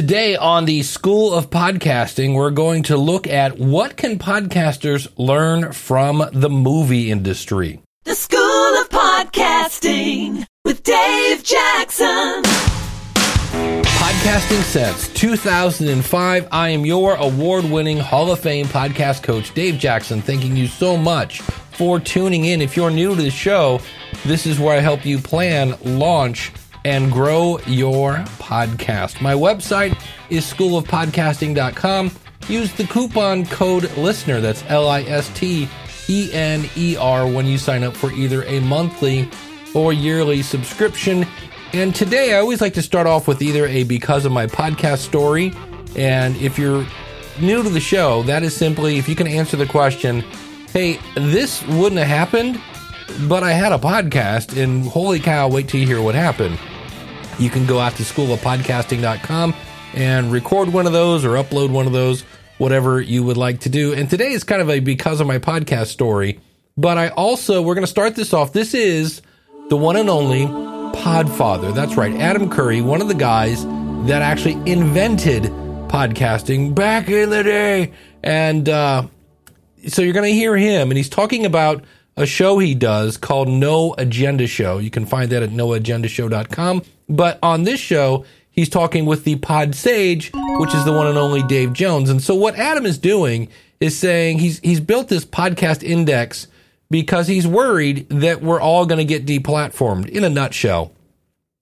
Today on the School of Podcasting, we're going to look at what can podcasters learn from the movie industry. The School of Podcasting with Dave Jackson. Podcasting since 2005. I am your award winning Hall of Fame podcast coach, Dave Jackson. Thanking you so much for tuning in. If you're new to the show, this is where I help you plan, launch, and grow your podcast. My website is schoolofpodcasting.com. Use the coupon code LISTENER, that's L I S T E N E R, when you sign up for either a monthly or yearly subscription. And today I always like to start off with either a because of my podcast story. And if you're new to the show, that is simply if you can answer the question, hey, this wouldn't have happened, but I had a podcast, and holy cow, wait till you hear what happened. You can go out to schoolofpodcasting.com and record one of those or upload one of those, whatever you would like to do. And today is kind of a because of my podcast story, but I also, we're going to start this off. This is the one and only Podfather. That's right, Adam Curry, one of the guys that actually invented podcasting back in the day. And uh, so you're going to hear him, and he's talking about a show he does called No Agenda Show. You can find that at noagendashow.com. But on this show, he's talking with the pod sage, which is the one and only Dave Jones. And so what Adam is doing is saying he's he's built this podcast index because he's worried that we're all going to get deplatformed in a nutshell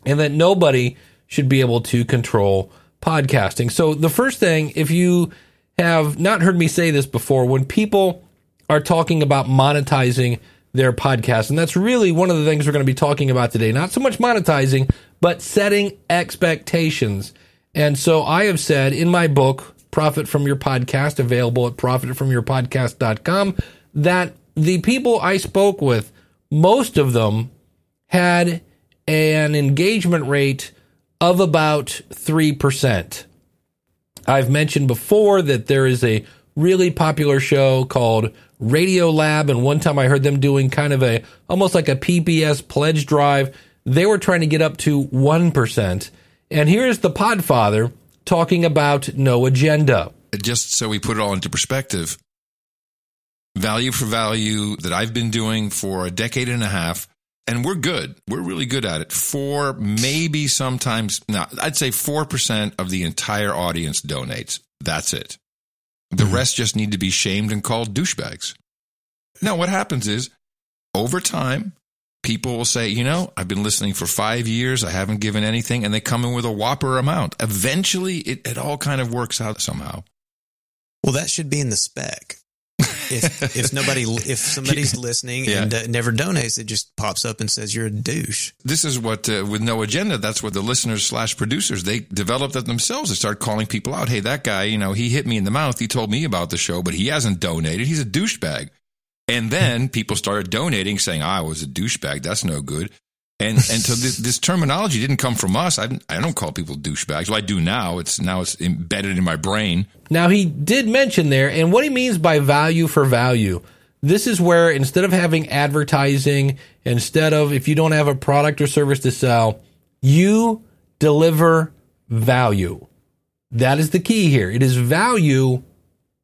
and that nobody should be able to control podcasting. So the first thing, if you have not heard me say this before, when people are talking about monetizing their podcast, and that's really one of the things we're going to be talking about today, not so much monetizing, but setting expectations. And so I have said in my book, Profit from Your Podcast, available at profitfromyourpodcast.com, that the people I spoke with, most of them had an engagement rate of about 3%. I've mentioned before that there is a really popular show called Radiolab, and one time I heard them doing kind of a almost like a PBS pledge drive. They were trying to get up to 1%. And here's the Podfather talking about no agenda. Just so we put it all into perspective, value for value that I've been doing for a decade and a half. And we're good. We're really good at it. Four, maybe sometimes, now I'd say 4% of the entire audience donates. That's it. The mm-hmm. rest just need to be shamed and called douchebags. Now, what happens is over time, people will say, you know, I've been listening for five years. I haven't given anything. And they come in with a whopper amount. Eventually, it, it all kind of works out somehow. Well, that should be in the spec if if nobody if somebody's listening yeah. and uh, never donates, it just pops up and says you're a douche. This is what uh, with no agenda. That's what the listeners slash producers they developed that themselves. They start calling people out. Hey, that guy, you know, he hit me in the mouth. He told me about the show, but he hasn't donated. He's a douchebag. And then people started donating, saying, "I was a douchebag. That's no good." And and so this, this, terminology didn't come from us. I, I don't call people douchebags. Well, I do now. It's now it's embedded in my brain. Now he did mention there, and what he means by value for value. This is where instead of having advertising, instead of if you don't have a product or service to sell, you deliver value. That is the key here. It is value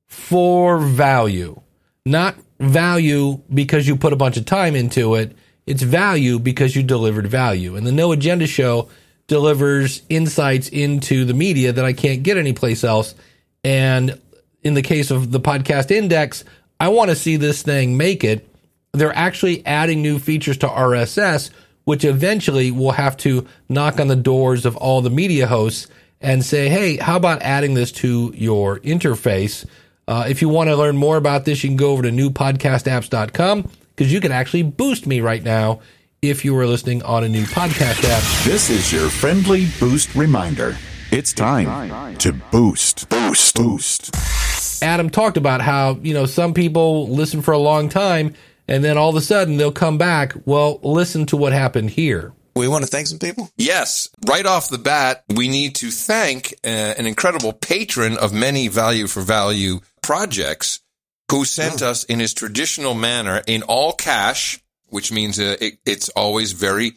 for value, not value because you put a bunch of time into it it's value because you delivered value. And the No Agenda Show delivers insights into the media that I can't get anyplace else. And in the case of the podcast index, I want to see this thing make it. They're actually adding new features to RSS, which eventually will have to knock on the doors of all the media hosts and say, hey, how about adding this to your interface? Uh, if you want to learn more about this, you can go over to newpodcastapps.com because you can actually boost me right now if you are listening on a new podcast app. This is your friendly boost reminder. It's time to boost, boost, boost. Adam talked about how, you know, some people listen for a long time and then all of a sudden they'll come back. Well, listen to what happened here. We want to thank some people? Yes. Right off the bat, we need to thank uh, an incredible patron of many value for value projects who sent oh. us in his traditional manner in all cash, which means uh, it, it's always very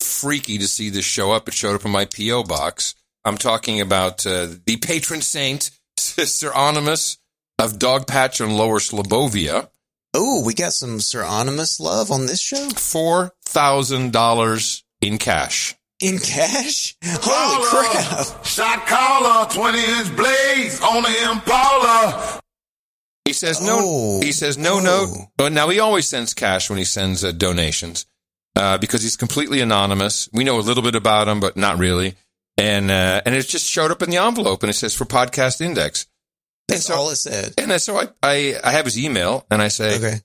freaky to see this show up. It showed up in my P.O. box. I'm talking about uh, the patron saint, Sir Onimus of Dogpatch and Lower Slobovia. Oh, we got some Sir Onimus love on this show? $4,000 in cash. In cash? Holy crap. Shot caller, 20 inch blades on the Impala. He says no. Oh. He says no Oh. note. But now he always sends cash when he sends uh, donations uh, because he's completely anonymous. We know a little bit about him, but not really. And uh, and it just showed up in the envelope, and it says for podcast index. That's so- all it said. And so I, I I have his email, and I say, Okay.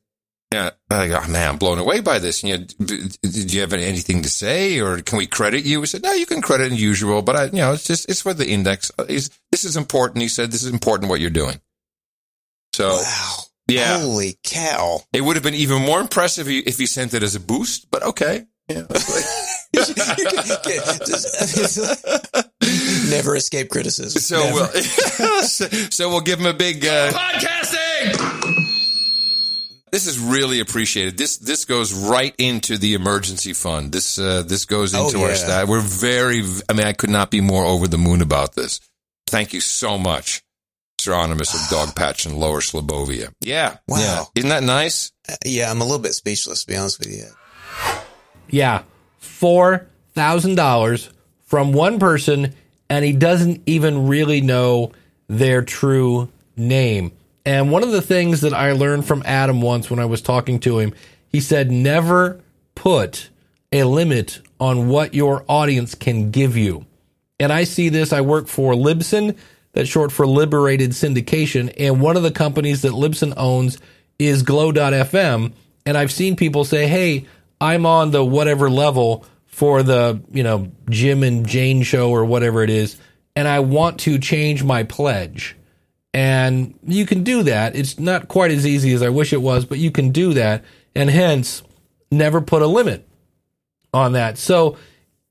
yeah, I go, "Oh, man, I'm blown away by this. And you, d- did you have anything to say, or can we credit you? We said, no, you can credit as usual, but I, you know, it's just it's for the index. He's, this is important. He said, this is important what you're doing. So Wow. yeah, Holy cow. it would have been even more impressive if he, sent it as a boost, but okay. Yeah. Never escape criticism. so Never. we'll so, so we'll give him a big uh, Podcasting! This is really appreciated. This this goes right into the emergency fund. This uh, this goes Oh, into our yeah. staff. We're very. I mean, I could not be more over the moon about this. Thank you so much, Sir Onimus of Dogpatch and Lower Slobovia. Yeah, Wow. yeah. Isn't that nice? Uh, yeah, I'm a little bit speechless, to be honest with you. Yeah, $4,000 from one person, and he doesn't even really know their true name. And one of the things that I learned from Adam once when I was talking to him, he said, never put a limit on what your audience can give you. And I see this, I work for Libsyn, that's short for Liberated Syndication. And one of the companies that Libsyn owns is Glow.fm. And I've seen people say, hey, I'm on the whatever level for the, you know, Jim and Jane show or whatever it is. And I want to change my pledge. And you can do that. It's not quite as easy as I wish it was, but you can do that. And hence, never put a limit on that. So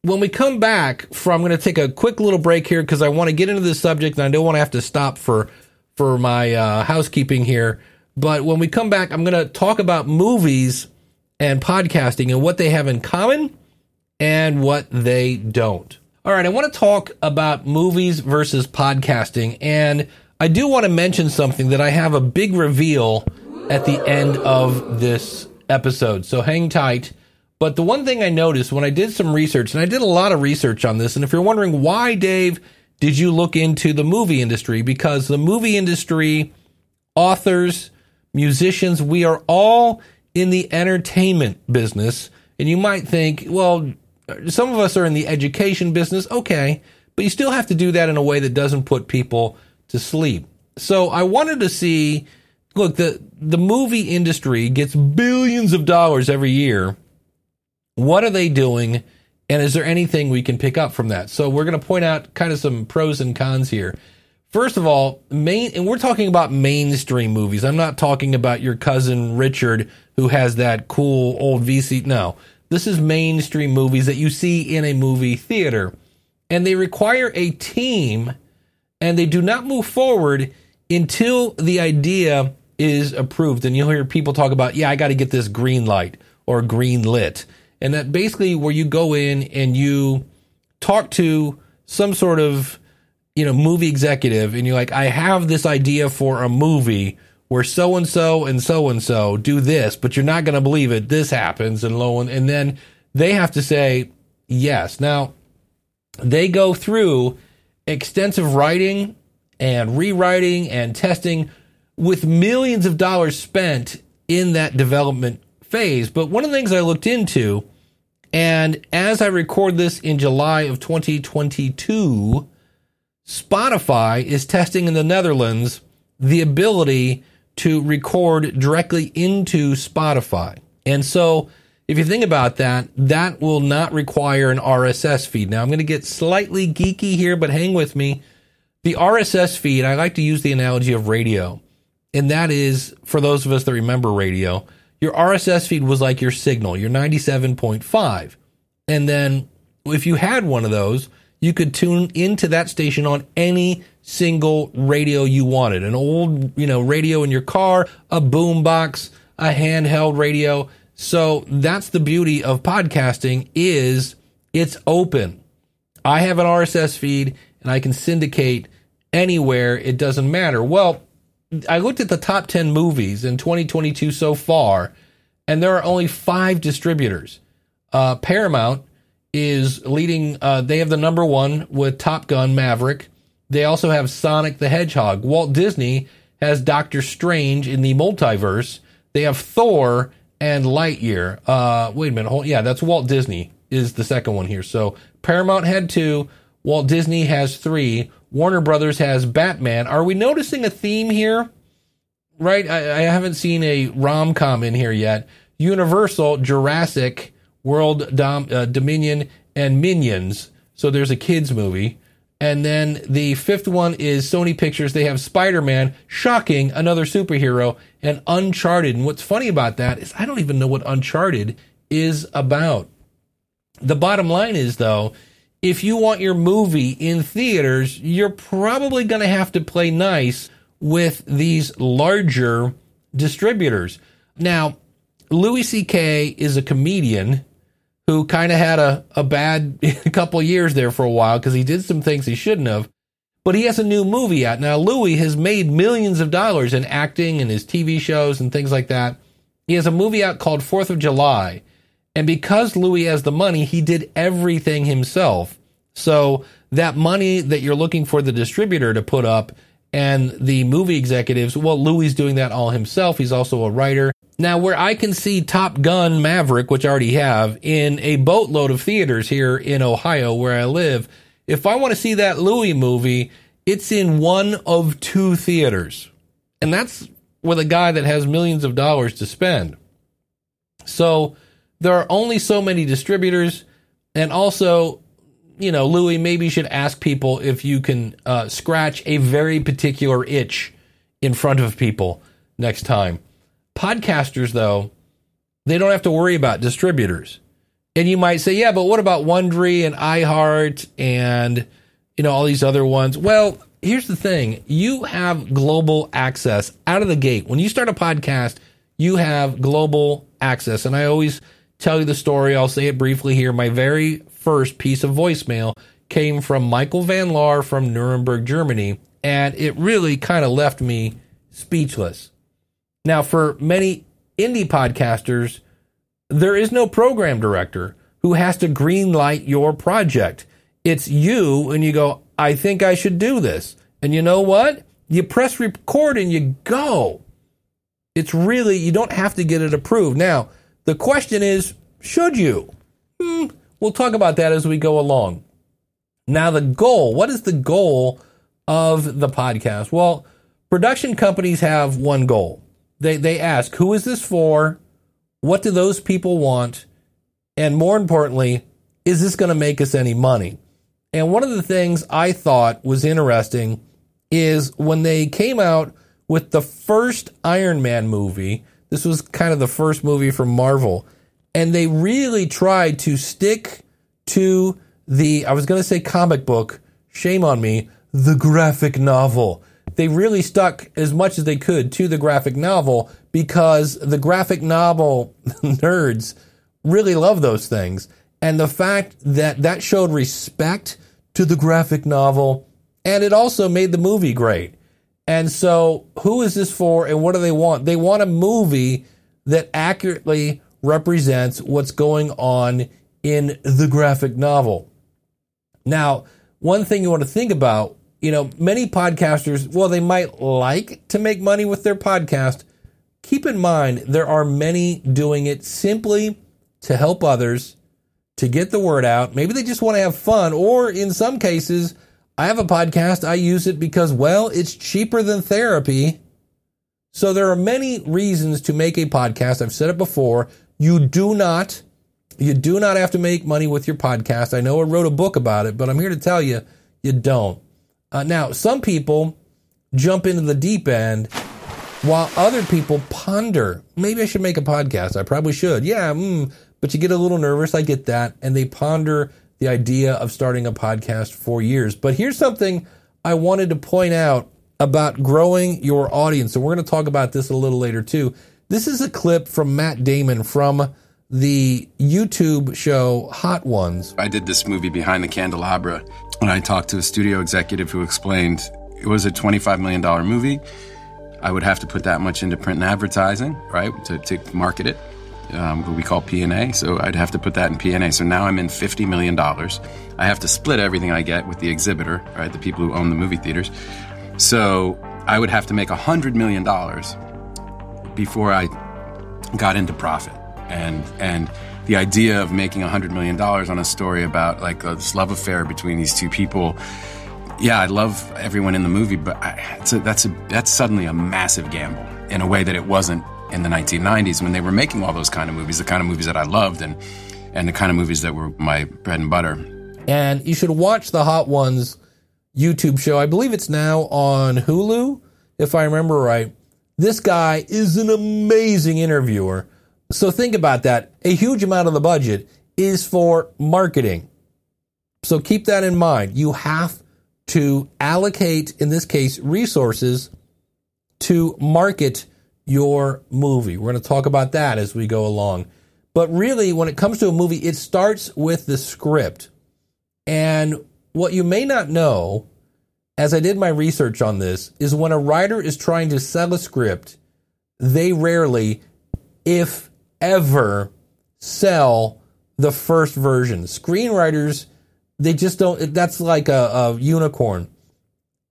when we come back from, I'm going to take a quick little break here because I want to get into this subject and I don't want to have to stop for for my uh, housekeeping here. But when we come back, I'm going to talk about movies and podcasting and what they have in common and what they don't. All right, I want to talk about movies versus podcasting. And I do want to mention something that I have a big reveal at the end of this episode. So hang tight. But the one thing I noticed when I did some research, and I did a lot of research on this, and if you're wondering why, Dave, did you look into the movie industry? Because the movie industry, authors, musicians, we are all in the entertainment business. And you might think, well, some of us are in the education business. Okay. But you still have to do that in a way that doesn't put people to sleep. So I wanted to see, look, the, the movie industry gets billions of dollars every year. What are they doing? And is there anything we can pick up from that? So we're going to point out kind of some pros and cons here. First of all, main, and we're talking about mainstream movies. I'm not talking about your cousin Richard who has that cool old VC. No, this is mainstream movies that you see in a movie theater. And they require a team and they do not move forward until the idea is approved. And you'll hear people talk about, yeah, I got to get this green light or green lit. And that basically where you go in and you talk to some sort of, you know, movie executive and you're like, I have this idea for a movie where so and so and so and so do this, but you're not going to believe it. This happens and lo and, and then they have to say yes. Now they go through extensive writing and rewriting and testing with millions of dollars spent in that development phase. But one of the things I looked into, and as I record this in July of 2022, Spotify is testing in the Netherlands the ability to record directly into Spotify. And so, if you think about that, that will not require an RSS feed. Now, I'm going to get slightly geeky here, but hang with me. The RSS feed, I like to use the analogy of radio. And that is, for those of us that remember radio, your RSS feed was like your signal, your 97.5. And then if you had one of those, you could tune into that station on any single radio you wanted. An old, you know, radio in your car, a boom box, a handheld radio. So that's the beauty of podcasting is it's open. I have an RSS feed and I can syndicate anywhere. It doesn't matter. Well, I looked at the top 10 movies in 2022 so far, and there are only five distributors. Uh, Paramount is leading, uh, they have the number one with Top Gun Maverick. They also have Sonic the Hedgehog. Walt Disney has Doctor Strange in the multiverse. They have Thor and Lightyear. Uh, wait a minute. Hold, yeah, that's Walt Disney is the second one here. So Paramount had two. Walt Disney has three. Warner Brothers has Batman. Are we noticing a theme here? Right? I, I haven't seen a rom com in here yet. Universal, Jurassic, World Dom, uh, Dominion, and Minions. So there's a kids movie. And then the fifth one is Sony Pictures. They have Spider Man, shocking, another superhero, and Uncharted. And what's funny about that is I don't even know what Uncharted is about. The bottom line is, though, if you want your movie in theaters, you're probably going to have to play nice with these larger distributors. Now, Louis C.K. is a comedian who kind of had a, a bad couple years there for a while because he did some things he shouldn't have. But he has a new movie out. Now, Louis has made millions of dollars in acting and his TV shows and things like that. He has a movie out called Fourth of July. And because Louis has the money, he did everything himself. So that money that you're looking for the distributor to put up and the movie executives, well, Louis doing that all himself. He's also a writer. Now, where I can see Top Gun Maverick, which I already have, in a boatload of theaters here in Ohio where I live, if I want to see that Louis movie, it's in one of two theaters. And that's with a guy that has millions of dollars to spend. So there are only so many distributors. And also, you know, Louis maybe should ask people if you can uh, scratch a very particular itch in front of people next time. Podcasters, though, they don't have to worry about distributors. And you might say, yeah, but what about Wondery and iHeart and, you know, all these other ones? Well, here's the thing you have global access out of the gate. When you start a podcast, you have global access. And I always tell you the story. I'll say it briefly here. My very first piece of voicemail came from Michael Van Laar from Nuremberg, Germany, and it really kind of left me speechless. Now, for many indie podcasters, there is no program director who has to greenlight your project. It's you, and you go, I think I should do this. And you know what? You press record and you go. It's really, you don't have to get it approved. Now, the question is, should you? Hmm, we'll talk about that as we go along. Now, the goal what is the goal of the podcast? Well, production companies have one goal. They, they ask, who is this for? What do those people want? And more importantly, is this going to make us any money? And one of the things I thought was interesting is when they came out with the first Iron Man movie, this was kind of the first movie from Marvel, and they really tried to stick to the, I was going to say comic book, shame on me, the graphic novel. They really stuck as much as they could to the graphic novel because the graphic novel nerds really love those things. And the fact that that showed respect to the graphic novel and it also made the movie great. And so, who is this for and what do they want? They want a movie that accurately represents what's going on in the graphic novel. Now, one thing you want to think about, you know, many podcasters, well, they might like to make money with their podcast. Keep in mind, there are many doing it simply to help others, to get the word out. Maybe they just want to have fun, or in some cases, I have a podcast. I use it because, well, it's cheaper than therapy. So there are many reasons to make a podcast. I've said it before. You do not, you do not have to make money with your podcast. I know I wrote a book about it, but I'm here to tell you, you don't. Uh, now, some people jump into the deep end while other people ponder. Maybe I should make a podcast. I probably should. Yeah, mm, but you get a little nervous. I get that. And they ponder the idea of starting a podcast for years. But here's something I wanted to point out about growing your audience. And we're going to talk about this a little later too. This is a clip from Matt Damon from the YouTube show Hot Ones. I did this movie Behind the Candelabra, and I talked to a studio executive who explained it was a $25 million movie. I would have to put that much into print and advertising, right, to, to market it, um, what we call P&A. So I'd have to put that in P&A. So now I'm in $50 million. I have to split everything I get with the exhibitor, right, the people who own the movie theaters. So I would have to make $100 million before I got into profit. And, and the idea of making $100 million on a story about like this love affair between these two people yeah, I love everyone in the movie, but that's a that's suddenly a massive gamble in a way that it wasn't in the 1990s when they were making all those kind of movies, the kind of movies that I loved, and and the kind of movies that were my bread and butter. And you should watch the Hot Ones YouTube show. I believe it's now on Hulu, if I remember right. This guy is an amazing interviewer. So think about that. A huge amount of the budget is for marketing. So keep that in mind. You have to allocate, in this case, resources to market your movie. We're going to talk about that as we go along. But really, when it comes to a movie, it starts with the script. And what you may not know, as I did my research on this, is when a writer is trying to sell a script, they rarely, if ever, sell the first version. Screenwriters they just don't. That's like a, a unicorn.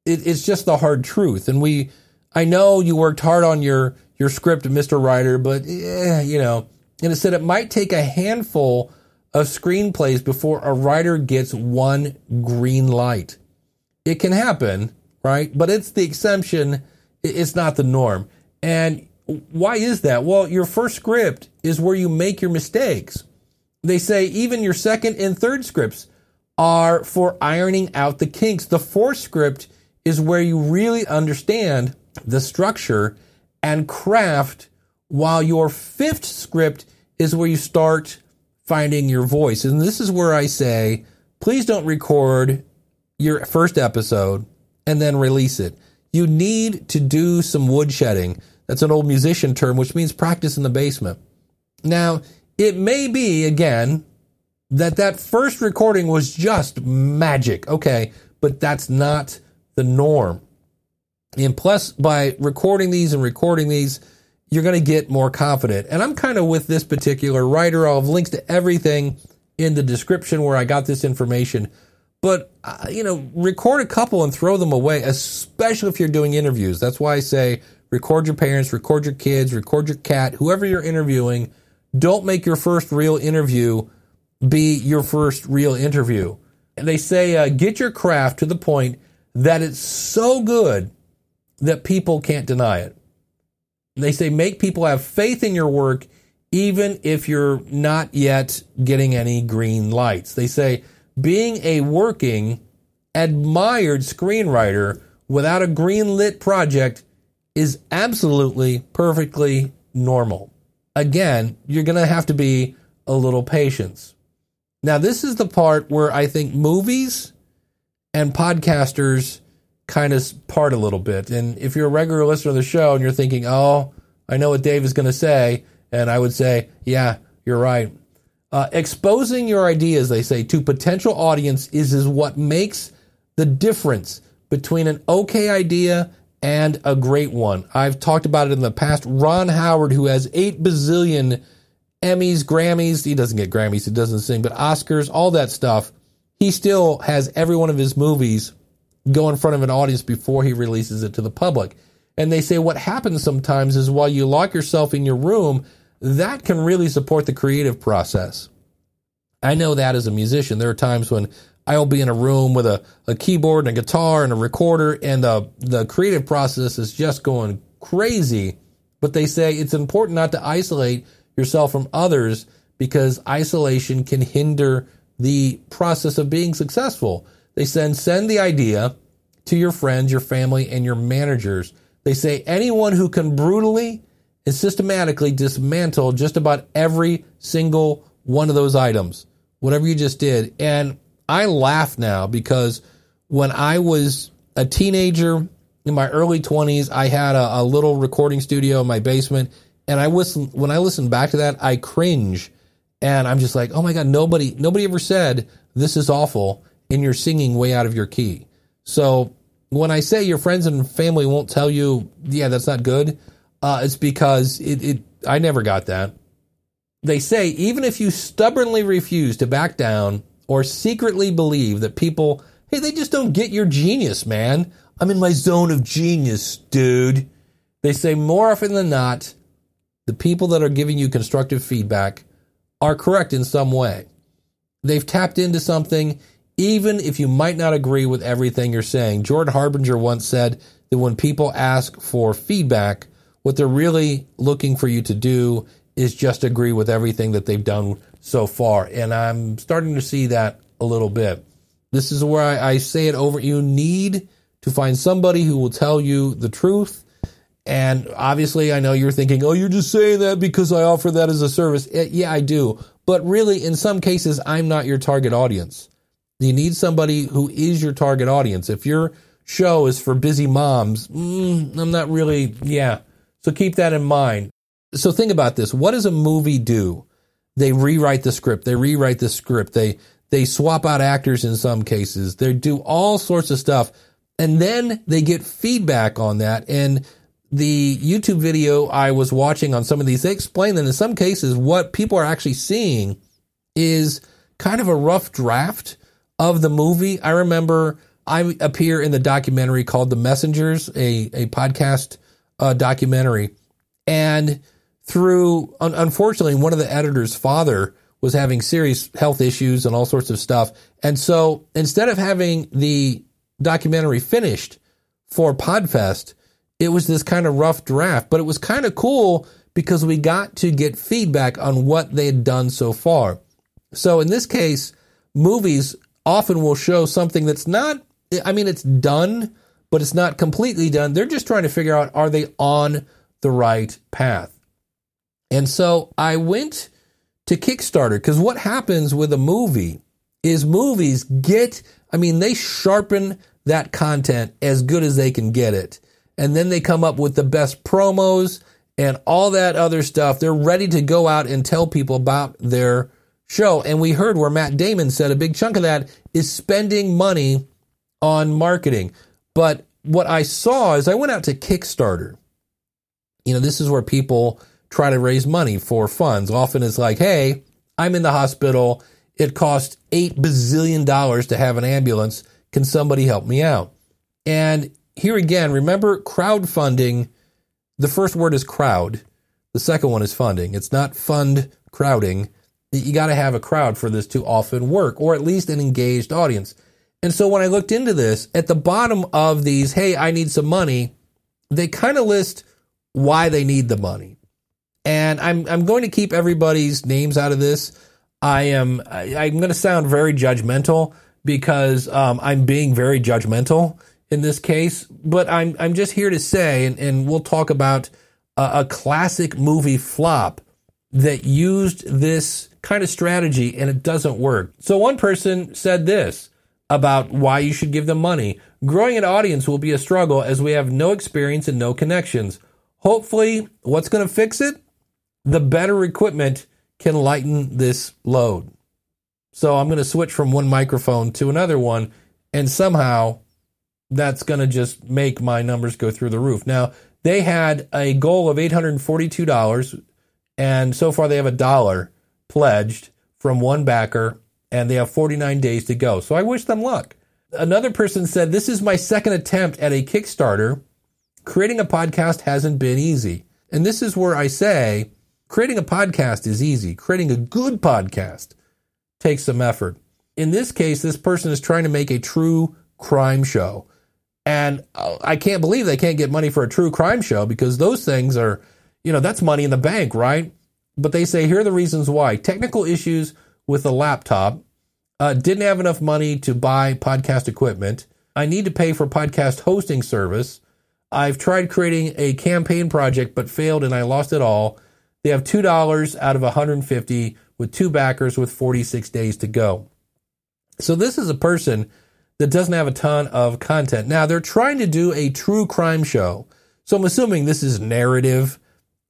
It, it's just the hard truth. And we, I know you worked hard on your your script, Mister Writer, but eh, you know, and it said it might take a handful of screenplays before a writer gets one green light. It can happen, right? But it's the exception. It's not the norm. And why is that? Well, your first script is where you make your mistakes. They say even your second and third scripts are for ironing out the kinks. The fourth script is where you really understand the structure and craft, while your fifth script is where you start finding your voice. And this is where I say, please don't record your first episode and then release it. You need to do some woodshedding. That's an old musician term, which means practice in the basement. Now, it may be, again, that that first recording was just magic. Okay, but that's not the norm. And plus, by recording these and recording these, you're going to get more confident. And I'm kind of with this particular writer. I'll have links to everything in the description where I got this information. But, uh, you know, record a couple and throw them away, especially if you're doing interviews. That's why I say record your parents, record your kids, record your cat, whoever you're interviewing. Don't make your first real interview be your first real interview. And they say, uh, get your craft to the point that it's so good that people can't deny it. They say, make people have faith in your work, even if you're not yet getting any green lights. They say, being a working, admired screenwriter without a green lit project is absolutely perfectly normal. Again, you're going to have to be a little patience. Now, this is the part where I think movies and podcasters kind of part a little bit. And if you're a regular listener of the show and you're thinking, oh, I know what Dave is going to say, and I would say, yeah, you're right. Uh, exposing your ideas, they say, to potential audience is, is what makes the difference between an okay idea and a great one. I've talked about it in the past. Ron Howard, who has 8 bazillion Emmys, Grammys. He doesn't get Grammys, he doesn't sing, but Oscars, all that stuff. He still has every one of his movies go in front of an audience before he releases it to the public. And they say what happens sometimes is while you lock yourself in your room, that can really support the creative process. I know that as a musician. There are times when I'll be in a room with a, a keyboard and a guitar and a recorder, and the, the creative process is just going crazy. But they say it's important not to isolate yourself from others because isolation can hinder the process of being successful. They send send the idea to your friends, your family, and your managers. They say anyone who can brutally and systematically dismantle just about every single one of those items, whatever you just did. And I laugh now because when I was a teenager in my early 20s, I had a, a little recording studio in my basement and I listen when I listen back to that, I cringe And I'm just like, oh my God, nobody, nobody ever said this is awful and you're singing way out of your key. So when I say your friends and family won't tell you, yeah, that's not good, uh, it's because it, it, I never got that. They say even if you stubbornly refuse to back down or secretly believe that people, hey, they just don't get your genius, man. I'm in my zone of genius, dude. They say more often than not, the people that are giving you constructive feedback are correct in some way. They've tapped into something, even if you might not agree with everything you're saying. Jordan Harbinger once said that when people ask for feedback, what they're really looking for you to do is just agree with everything that they've done so far. And I'm starting to see that a little bit. This is where I, I say it over. You need to find somebody who will tell you the truth. And obviously, I know you're thinking, oh, you're just saying that because I offer that as a service. Eh, yeah, I do. But really, in some cases, I'm not your target audience. You need somebody who is your target audience. If your show is for busy moms, mm, I'm not really, yeah. So keep that in mind. So think about this. What does a movie do? They rewrite the script. They rewrite the script. They, they swap out actors in some cases. They do all sorts of stuff. And then they get feedback on that. And the YouTube video I was watching on some of these, they explain that in some cases, what people are actually seeing is kind of a rough draft of the movie. I remember I appear in the documentary called The Messengers, a, a podcast uh, documentary. And through, un- unfortunately, one of the editor's father was having serious health issues and all sorts of stuff. And so instead of having the documentary finished for Podfest, it was this kind of rough draft, but it was kind of cool because we got to get feedback on what they had done so far. So in this case, movies often will show something that's not, I mean, it's done, but it's not completely done. They're just trying to figure out are they on the right path? And so I went to Kickstarter because what happens with a movie is movies get, I mean, they sharpen that content as good as they can get it. And then they come up with the best promos and all that other stuff. They're ready to go out and tell people about their show. And we heard where Matt Damon said a big chunk of that is spending money on marketing. But what I saw is I went out to Kickstarter. You know, this is where people try to raise money for funds. Often it's like, hey, I'm in the hospital. It costs eight bazillion dollars to have an ambulance. Can somebody help me out? And here again, remember crowdfunding. The first word is crowd. The second one is funding. It's not fund crowding. You got to have a crowd for this to often work, or at least an engaged audience. And so when I looked into this, at the bottom of these, hey, I need some money, they kind of list why they need the money. And I'm I'm going to keep everybody's names out of this. I am I, am going to sound very judgmental because um, I'm being very judgmental in this case. But I'm I'm just here to say, and, and we'll talk about a, a classic movie flop that used this kind of strategy and it doesn't work. So one person said this about why you should give them money. Growing an audience will be a struggle as we have no experience and no connections. Hopefully, what's going to fix it? The better equipment can lighten this load. So I'm going to switch from one microphone to another one, and somehow that's going to just make my numbers go through the roof. Now, they had a goal of $842, and so far they have a dollar pledged from one backer, and they have 49 days to go. So I wish them luck. Another person said, This is my second attempt at a Kickstarter. Creating a podcast hasn't been easy. And this is where I say, creating a podcast is easy. Creating a good podcast takes some effort. In this case, this person is trying to make a true crime show. And uh, I can't believe they can't get money for a true crime show because those things are, you know, that's money in the bank, right? But they say here are the reasons why technical issues with the laptop, uh, didn't have enough money to buy podcast equipment. I need to pay for podcast hosting service. I've tried creating a campaign project but failed and I lost it all. They have $2 out of 150 with two backers with 46 days to go. So this is a person that doesn't have a ton of content. Now they're trying to do a true crime show. So I'm assuming this is narrative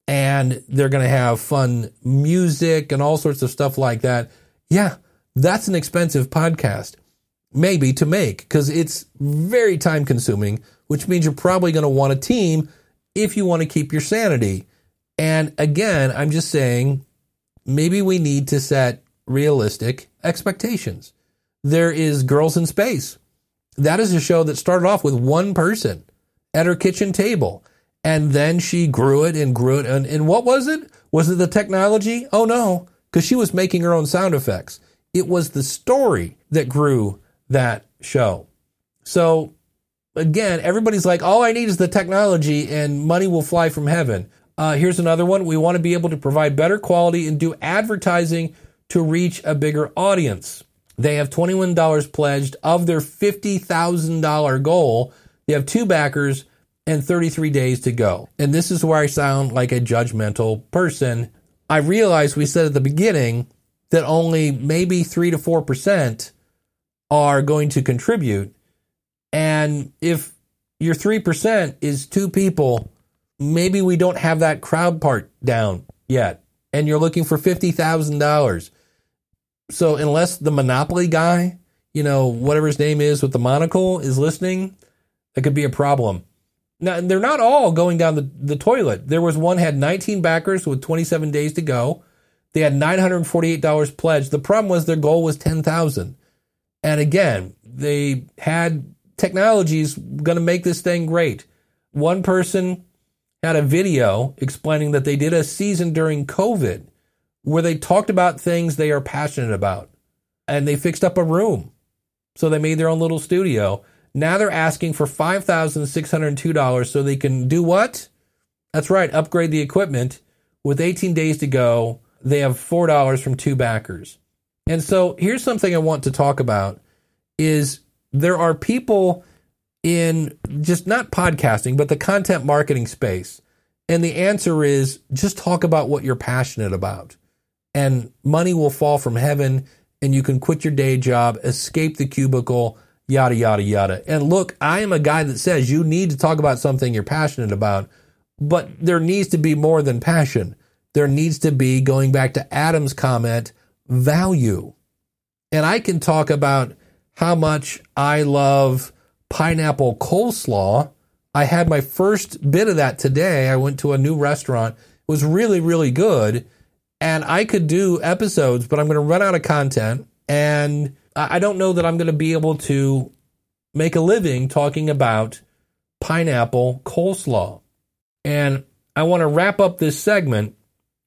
and they're going to have fun music and all sorts of stuff like that. Yeah, that's an expensive podcast, maybe to make because it's very time consuming, which means you're probably going to want a team if you want to keep your sanity. And again, I'm just saying maybe we need to set realistic expectations. There is Girls in Space. That is a show that started off with one person at her kitchen table. And then she grew it and grew it. And, and what was it? Was it the technology? Oh no, because she was making her own sound effects. It was the story that grew that show. So again, everybody's like, all I need is the technology and money will fly from heaven. Uh, here's another one. We want to be able to provide better quality and do advertising to reach a bigger audience. They have $21 pledged of their $50,000 goal. They have two backers and 33 days to go. And this is where I sound like a judgmental person. I realize we said at the beginning that only maybe 3 to 4% are going to contribute. And if your 3% is two people, maybe we don't have that crowd part down yet. And you're looking for $50,000. So unless the Monopoly guy, you know, whatever his name is with the monocle is listening, that could be a problem. Now, they're not all going down the, the toilet. There was one had 19 backers with 27 days to go. They had $948 pledged. The problem was their goal was 10,000. And again, they had technologies going to make this thing great. One person had a video explaining that they did a season during COVID where they talked about things they are passionate about and they fixed up a room. So they made their own little studio now they're asking for $5,602 so they can do what? That's right, upgrade the equipment. With 18 days to go, they have $4 from two backers. And so here's something I want to talk about is there are people in just not podcasting, but the content marketing space. And the answer is just talk about what you're passionate about. And money will fall from heaven and you can quit your day job, escape the cubicle, yada, yada, yada. And look, I am a guy that says you need to talk about something you're passionate about, but there needs to be more than passion. There needs to be, going back to Adam's comment, value. And I can talk about how much I love pineapple coleslaw. I had my first bit of that today. I went to a new restaurant. It was really, really good. And I could do episodes, but I'm going to run out of content. And I don't know that I'm going to be able to make a living talking about pineapple coleslaw. And I want to wrap up this segment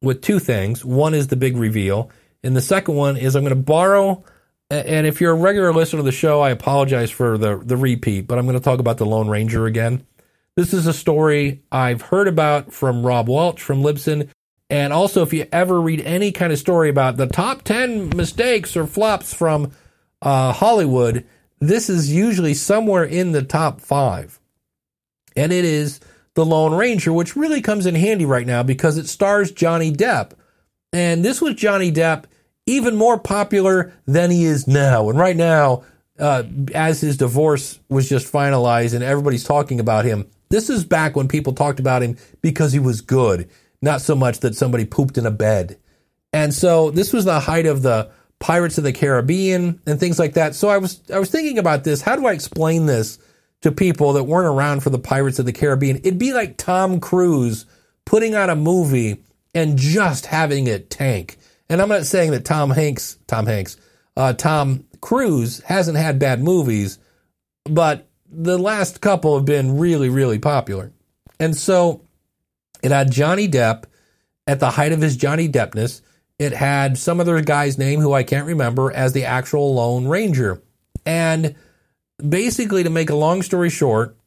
with two things. One is the big reveal, and the second one is I'm going to borrow. And if you're a regular listener to the show, I apologize for the, the repeat, but I'm going to talk about the Lone Ranger again. This is a story I've heard about from Rob Walch from Libsyn. And also, if you ever read any kind of story about the top 10 mistakes or flops from uh, Hollywood, this is usually somewhere in the top five. And it is The Lone Ranger, which really comes in handy right now because it stars Johnny Depp. And this was Johnny Depp even more popular than he is now. And right now, uh, as his divorce was just finalized and everybody's talking about him, this is back when people talked about him because he was good, not so much that somebody pooped in a bed. And so this was the height of the Pirates of the Caribbean and things like that. So I was I was thinking about this. How do I explain this to people that weren't around for the Pirates of the Caribbean? It'd be like Tom Cruise putting out a movie and just having it tank. And I'm not saying that Tom Hanks, Tom Hanks, uh, Tom Cruise hasn't had bad movies, but the last couple have been really, really popular. And so it had Johnny Depp at the height of his Johnny Deppness it had some other guy's name who I can't remember as the actual Lone Ranger. And basically, to make a long story short,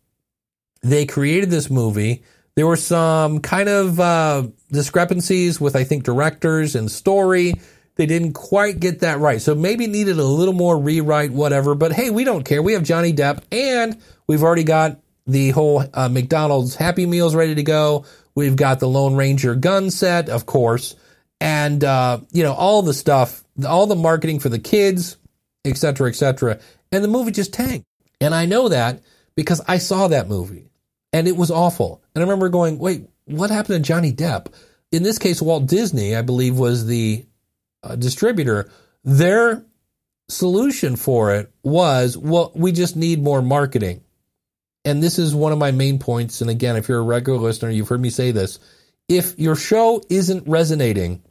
they created this movie. There were some kind of uh, discrepancies with, I think, directors and story. They didn't quite get that right. So maybe needed a little more rewrite, whatever. But hey, we don't care. We have Johnny Depp and we've already got the whole uh, McDonald's Happy Meals ready to go. We've got the Lone Ranger gun set, of course and uh, you know all the stuff, all the marketing for the kids, et cetera, et cetera. And the movie just tanked. And I know that because I saw that movie and it was awful. And I remember going, wait, what happened to Johnny Depp? In this case, Walt Disney, I believe, was the uh, distributor. Their solution for it was, well, we just need more marketing. And this is one of my main points. And again, if you're a regular listener, you've heard me say this. If your show isn't resonating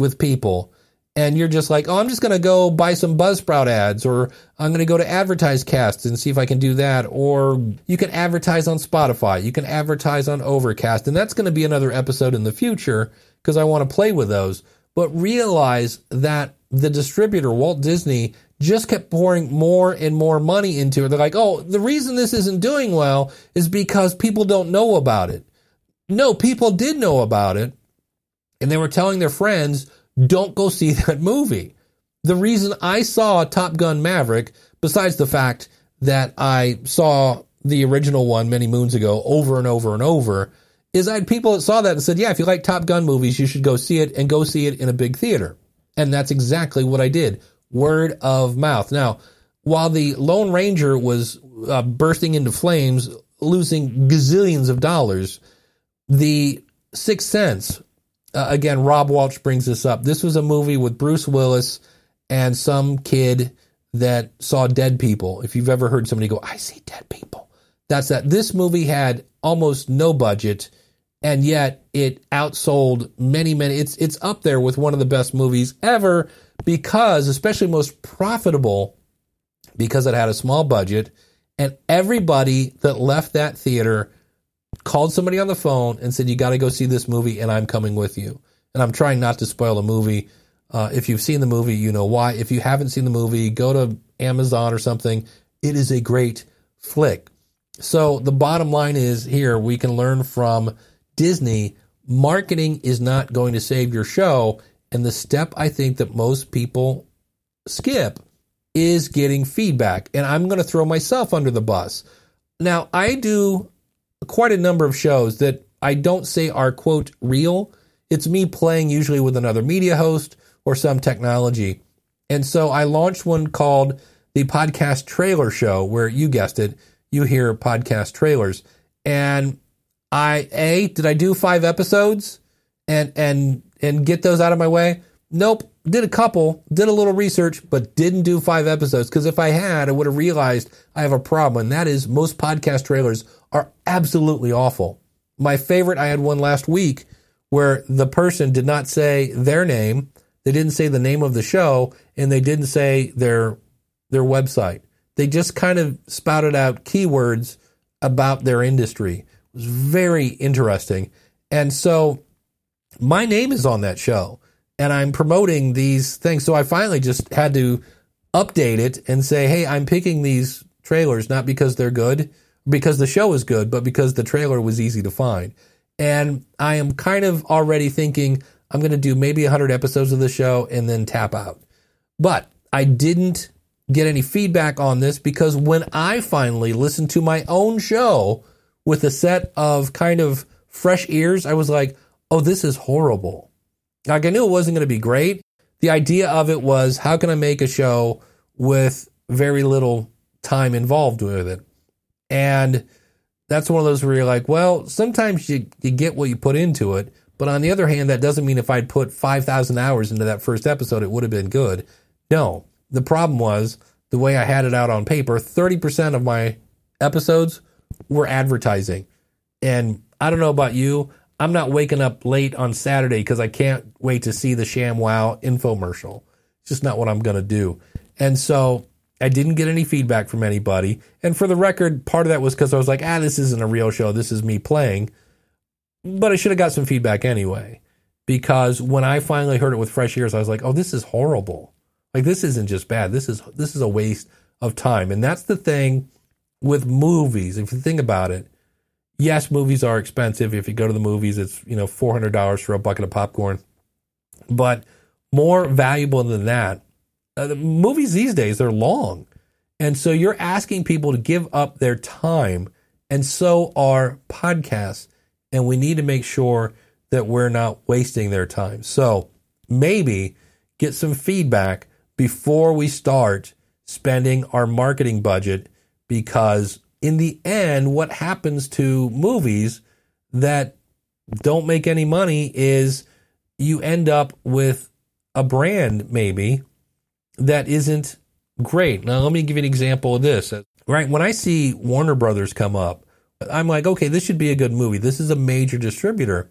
with people, and you're just like, oh, I'm just going to go buy some Buzzsprout ads, or I'm going to go to Advertise AdvertiseCast and see if I can do that. Or you can advertise on Spotify, you can advertise on Overcast, and that's going to be another episode in the future because I want to play with those. But realize that the distributor, Walt Disney, just kept pouring more and more money into it. They're like, oh, the reason this isn't doing well is because people don't know about it. No, people did know about it, and they were telling their friends, don't go see that movie. The reason I saw Top Gun Maverick, besides the fact that I saw the original one many moons ago over and over and over, is I had people that saw that and said, yeah, if you like Top Gun movies, you should go see it and go see it in a big theater. And that's exactly what I did. Word of mouth. Now, while the Lone Ranger was uh, bursting into flames, losing gazillions of dollars, the Sixth Sense uh, again, Rob Walch brings this up. This was a movie with Bruce Willis and some kid that saw dead people. If you've ever heard somebody go, I see dead people. That's that. This movie had almost no budget and yet it outsold many, many. It's, it's up there with one of the best movies ever because, especially most profitable, because it had a small budget and everybody that left that theater called somebody on the phone and said, You got to go see this movie, and I'm coming with you. And I'm trying not to spoil the movie. Uh, if you've seen the movie, you know why. If you haven't seen the movie, go to Amazon or something. It is a great flick. So the bottom line is here we can learn from Disney marketing is not going to save your show. And the step I think that most people skip is getting feedback. And I'm going to throw myself under the bus. Now, I do quite a number of shows that I don't say are, quote, real. It's me playing usually with another media host or some technology. And so I launched one called the Podcast Trailer Show, where you guessed it, you hear podcast trailers. And I, A, did I do five episodes and, and, and get those out of my way? Nope. Did a couple, did a little research, but didn't do five episodes. Because if I had, I would have realized I have a problem. And that is most podcast trailers are absolutely awful. My favorite, I had one last week where the person did not say their name, they didn't say the name of the show, and they didn't say their their website. They just kind of spouted out keywords about their industry. It was very interesting. And so my name is on that show and I'm promoting these things. So I finally just had to update it and say, hey, I'm picking these trailers not because they're good, because the show is good, but because the trailer was easy to find. And I am kind of already thinking I'm going to do maybe 100 episodes of the show and then tap out. But I didn't get any feedback on this because when I finally listened to my own show with a set of kind of fresh ears, I was like, oh, this is horrible. Like I knew it wasn't going to be great. The idea of it was how can I make a show with very little time involved with it? And that's one of those where you're like, well, sometimes you, you get what you put into it. But on the other hand, that doesn't mean if I'd put 5,000 hours into that first episode, it would have been good. No, the problem was the way I had it out on paper, 30% of my episodes were advertising. And I don't know about you, I'm not waking up late on Saturday because I can't wait to see the ShamWow infomercial. It's just not what I'm going to do. And so I didn't get any feedback from anybody. And for the record, part of that was because I was like, ah, this isn't a real show. This is me playing. But I should have got some feedback anyway. Because when I finally heard it with fresh ears, I was like, oh, this is horrible. Like this isn't just bad. This is this is a waste of time. And that's the thing with movies. If you think about it, yes, movies are expensive. If you go to the movies, it's, you know, $400 for a bucket of popcorn. But more valuable than that uh, the movies these days they're long, and so you're asking people to give up their time, and so are podcasts, and we need to make sure that we're not wasting their time. So maybe get some feedback before we start spending our marketing budget because in the end what happens to movies that don't make any money is you end up with a brand maybe that isn't great. Now, let me give you an example of this. Right. When I see Warner Brothers come up, I'm like, okay, this should be a good movie. This is a major distributor.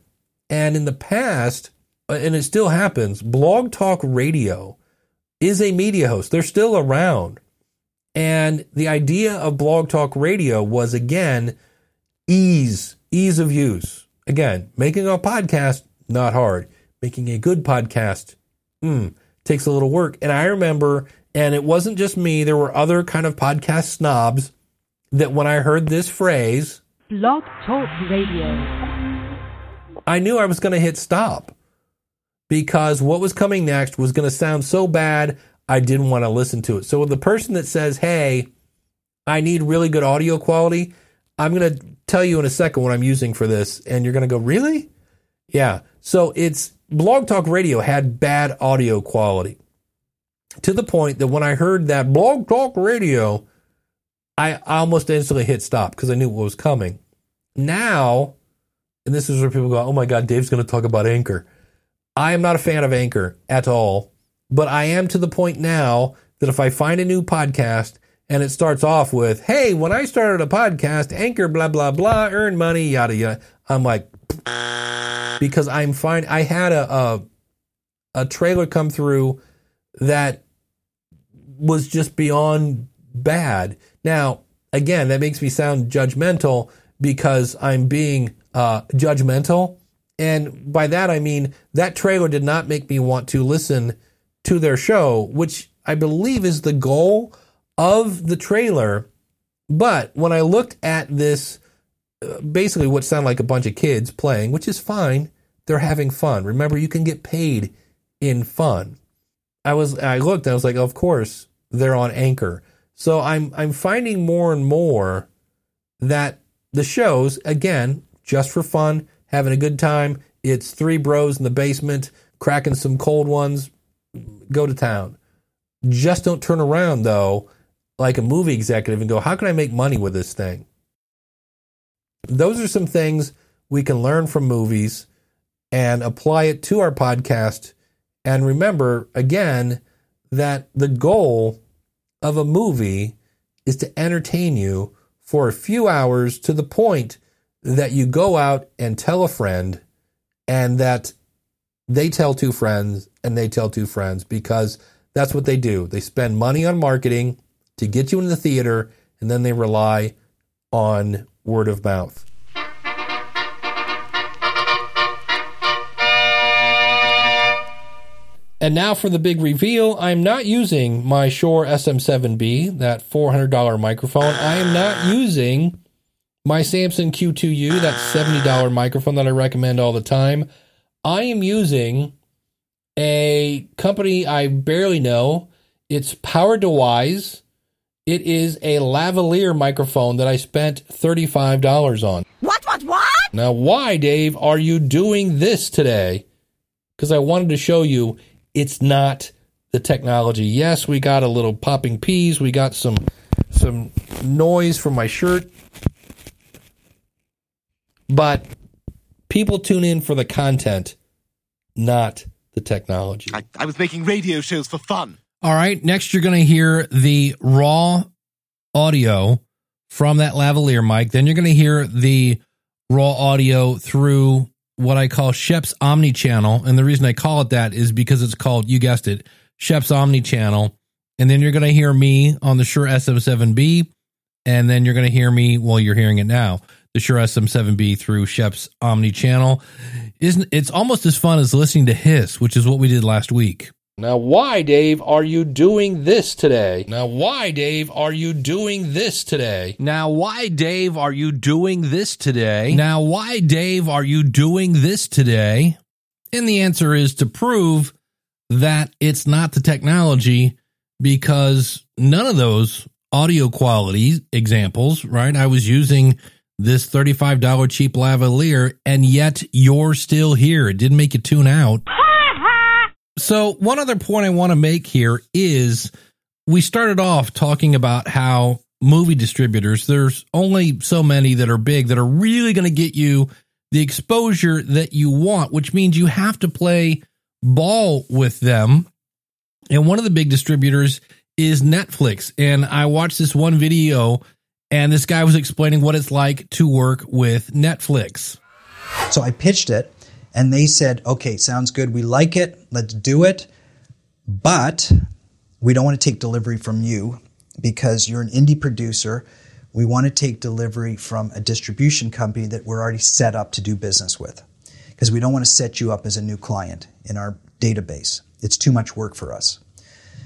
And in the past, uh, and it still happens, Blog Talk Radio is a media host. They're still around. And the idea of Blog Talk Radio was again, ease, ease of use. Again, making a podcast, not hard. Making a good podcast, mm, takes a little work. And I remember, and it wasn't just me, there were other kind of podcast snobs that when I heard this phrase, Blog Talk Radio, I knew I was going to hit stop because what was coming next was going to sound so bad, I didn't want to listen to it. So the person that says, hey, I need really good audio quality, I'm going to tell you in a second what I'm using for this. And you're going to go, really? Yeah. So it's Blog Talk Radio had bad audio quality to the point that when I heard that Blog Talk Radio, I almost instantly hit stop because I knew what was coming. Now, and this is where people go, oh my God, Dave's going to talk about Anchor. I am not a fan of Anchor at all, but I am to the point now that if I find a new podcast and it starts off with, hey, when I started a podcast, Anchor, blah, blah, blah, earn money, yada, yada, I'm like, because I'm fine. I had a, a, a trailer come through that was just beyond bad. Now, again, that makes me sound judgmental because I'm being uh, judgmental. And by that, I mean that trailer did not make me want to listen to their show, which I believe is the goal of the trailer. But when I looked at this, uh, basically what sounded like a bunch of kids playing, which is fine, they're having fun. Remember, you can get paid in fun. I was, I looked, and I was like, of course, they're on Anchor. So I'm, I'm finding more and more that the shows, again, just for fun, having a good time. It's three bros in the basement, cracking some cold ones, go to town. Just don't turn around, though, like a movie executive and go, how can I make money with this thing? Those are some things we can learn from movies and apply it to our podcast. And remember, again, that the goal of a movie is to entertain you for a few hours to the point that you go out and tell a friend and that they tell two friends and they tell two friends because that's what they do. They spend money on marketing to get you in the theater and then they rely on word of mouth. And now for the big reveal. I'm not using my Shure SM7B, that $400 microphone. I am not using my Samson Q2U, that $70 microphone that I recommend all the time. I am using a company I barely know. It's PowerDeWise. It is a lavalier microphone that I spent $35 on. What, what, what? Now, why, Dave, are you doing this today? Because I wanted to show you it's not the technology. Yes, we got a little popping peas. We got some some noise from my shirt. But people tune in for the content, not the technology. I, I was making radio shows for fun. All right. Next, you're going to hear the raw audio from that lavalier mic. Then you're going to hear the raw audio through what I call Scheps Omni Channel. And the reason I call it that is because it's called, you guessed it, Scheps Omni Channel. And then you're going to hear me on the Shure SM7B. And then you're going to hear me, well, you're hearing it now, the Shure SM7B through Scheps Omni Channel. Isn't it's almost as fun as listening to Hiss, which is what we did last week. Now, why, Dave, are you doing this today? Now, why, Dave, are you doing this today? Now, why, Dave, are you doing this today? Now, why, Dave, are you doing this today? And the answer is to prove that it's not the technology because none of those audio quality examples, right? I was using this $35 cheap lavalier and yet you're still here. It didn't make you tune out. So, one other point I want to make here is we started off talking about how movie distributors, there's only so many that are big that are really going to get you the exposure that you want, which means you have to play ball with them. And one of the big distributors is Netflix. And I watched this one video, and this guy was explaining what it's like to work with Netflix. So I pitched it, and they said, okay, sounds good. We like it. Let's do it. But we don't want to take delivery from you because you're an indie producer. We want to take delivery from a distribution company that we're already set up to do business with because we don't want to set you up as a new client in our database. It's too much work for us.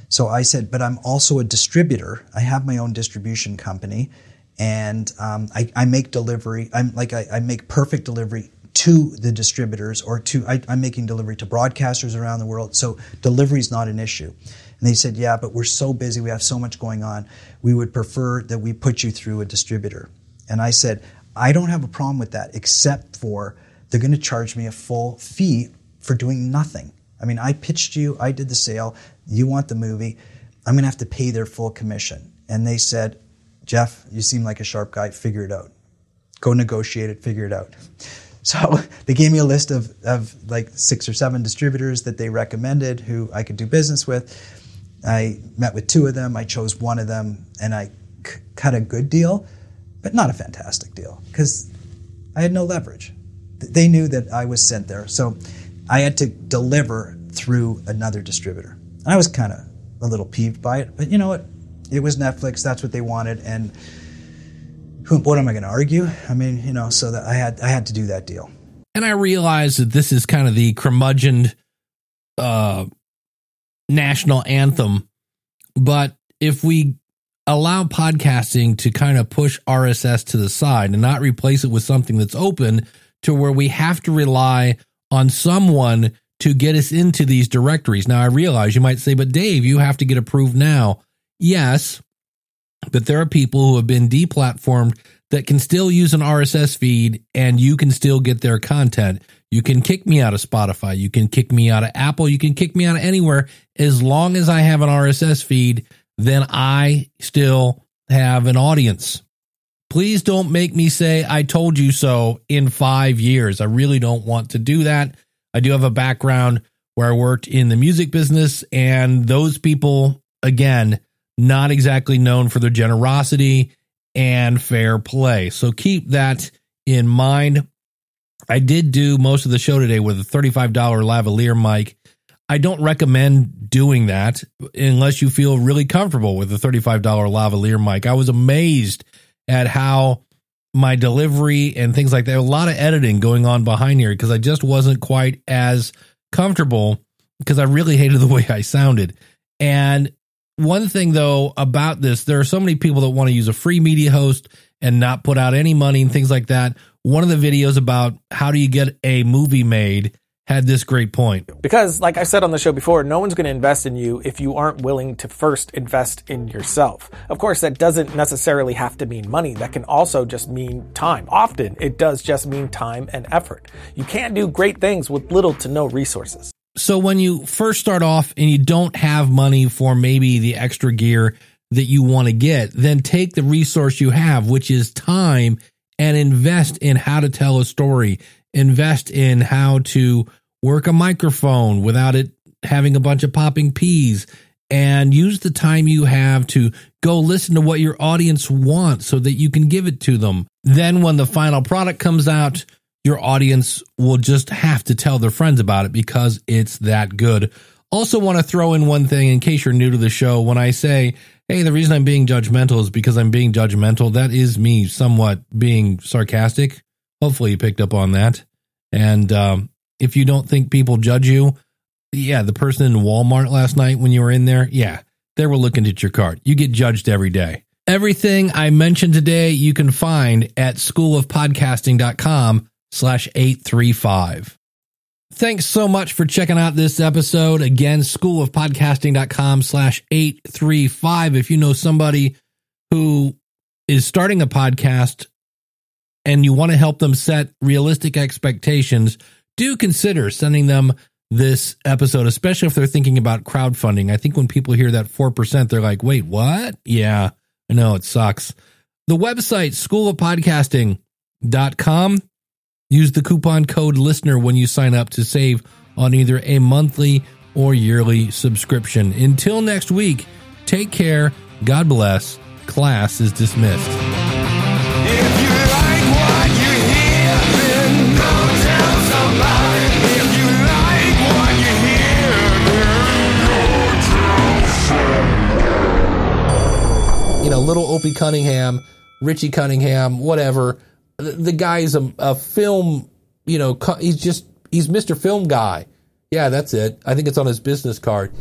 So I said, but I'm also a distributor. I have my own distribution company and um, I, I, make delivery. I'm like, I, I, make perfect delivery to the distributors or to, I, I'm making delivery to broadcasters around the world. So delivery is not an issue. And they said, yeah, but we're so busy. We have so much going on. We would prefer that we put you through a distributor. And I said, I don't have a problem with that, except for they're going to charge me a full fee for doing nothing. I mean, I pitched you, I did the sale, you want the movie, I'm going to have to pay their full commission. And they said, Jeff, you seem like a sharp guy, figure it out. Go negotiate it, figure it out. So they gave me a list of, of like six or seven distributors that they recommended who I could do business with. I met with two of them, I chose one of them, and I c- cut a good deal, but not a fantastic deal because I had no leverage. They knew that I was sent there. So I had to deliver through another distributor. I was kind of a little peeved by it, but you know what? It was Netflix. That's what they wanted, and who, what am I going to argue? I mean, you know, so that I had I had to do that deal. And I realized that this is kind of the curmudgeon uh, national anthem, but if we allow podcasting to kind of push RSS to the side and not replace it with something that's open to where we have to rely on someone to get us into these directories. Now, I realize you might say, but Dave, you have to get approved now. Yes, but there are people who have been deplatformed that can still use an RSS feed and you can still get their content. You can kick me out of Spotify. You can kick me out of Apple. You can kick me out of anywhere. As long as I have an RSS feed, then I still have an audience. Please don't make me say, I told you so in five years. I really don't want to do that. I do have a background where I worked in the music business, and those people, again, not exactly known for their generosity and fair play. So keep that in mind. I did do most of the show today with a $35 lavalier mic. I don't recommend doing that unless you feel really comfortable with a $35 lavalier mic. I was amazed at how my delivery and things like that. A lot of editing going on behind here because I just wasn't quite as comfortable because I really hated the way I sounded. And one thing though about this, there are so many people that want to use a free media host and not put out any money and things like that. One of the videos about how do you get a movie made had this great point. Because, like I said on the show before, no one's going to invest in you if you aren't willing to first invest in yourself. Of course, that doesn't necessarily have to mean money. That can also just mean time. Often, it does just mean time and effort. You can't do great things with little to no resources. So, when you first start off and you don't have money for maybe the extra gear that you want to get, then take the resource you have, which is time, and invest in how to tell a story invest in how to work a microphone without it having a bunch of popping peas and use the time you have to go listen to what your audience wants so that you can give it to them. Then when the final product comes out, your audience will just have to tell their friends about it because it's that good. Also want to throw in one thing in case you're new to the show when I say, "Hey, the reason I'm being judgmental is because I'm being judgmental." That is me somewhat being sarcastic. Hopefully, you picked up on that. And um, if you don't think people judge you, yeah, the person in Walmart last night when you were in there, yeah, they were looking at your cart. You get judged every day. Everything I mentioned today, you can find at schoolofpodcasting.com slash 835. Thanks so much for checking out this episode. Again, schoolofpodcasting.com slash 835. If you know somebody who is starting a podcast and you want to help them set realistic expectations, do consider sending them this episode, especially if they're thinking about crowdfunding. I think when people hear that 4%, they're like, wait, what? Yeah, I know it sucks. The website, schoolofpodcasting.com, Use the coupon code LISTENER when you sign up to save on either a monthly or yearly subscription. Until next week, take care. God bless. Class is dismissed. you know, little Opie Cunningham, Richie Cunningham, whatever. The, guy is a, a film, you know, he's just, he's Mr. Film Guy. Yeah, that's it. I think it's on his business card.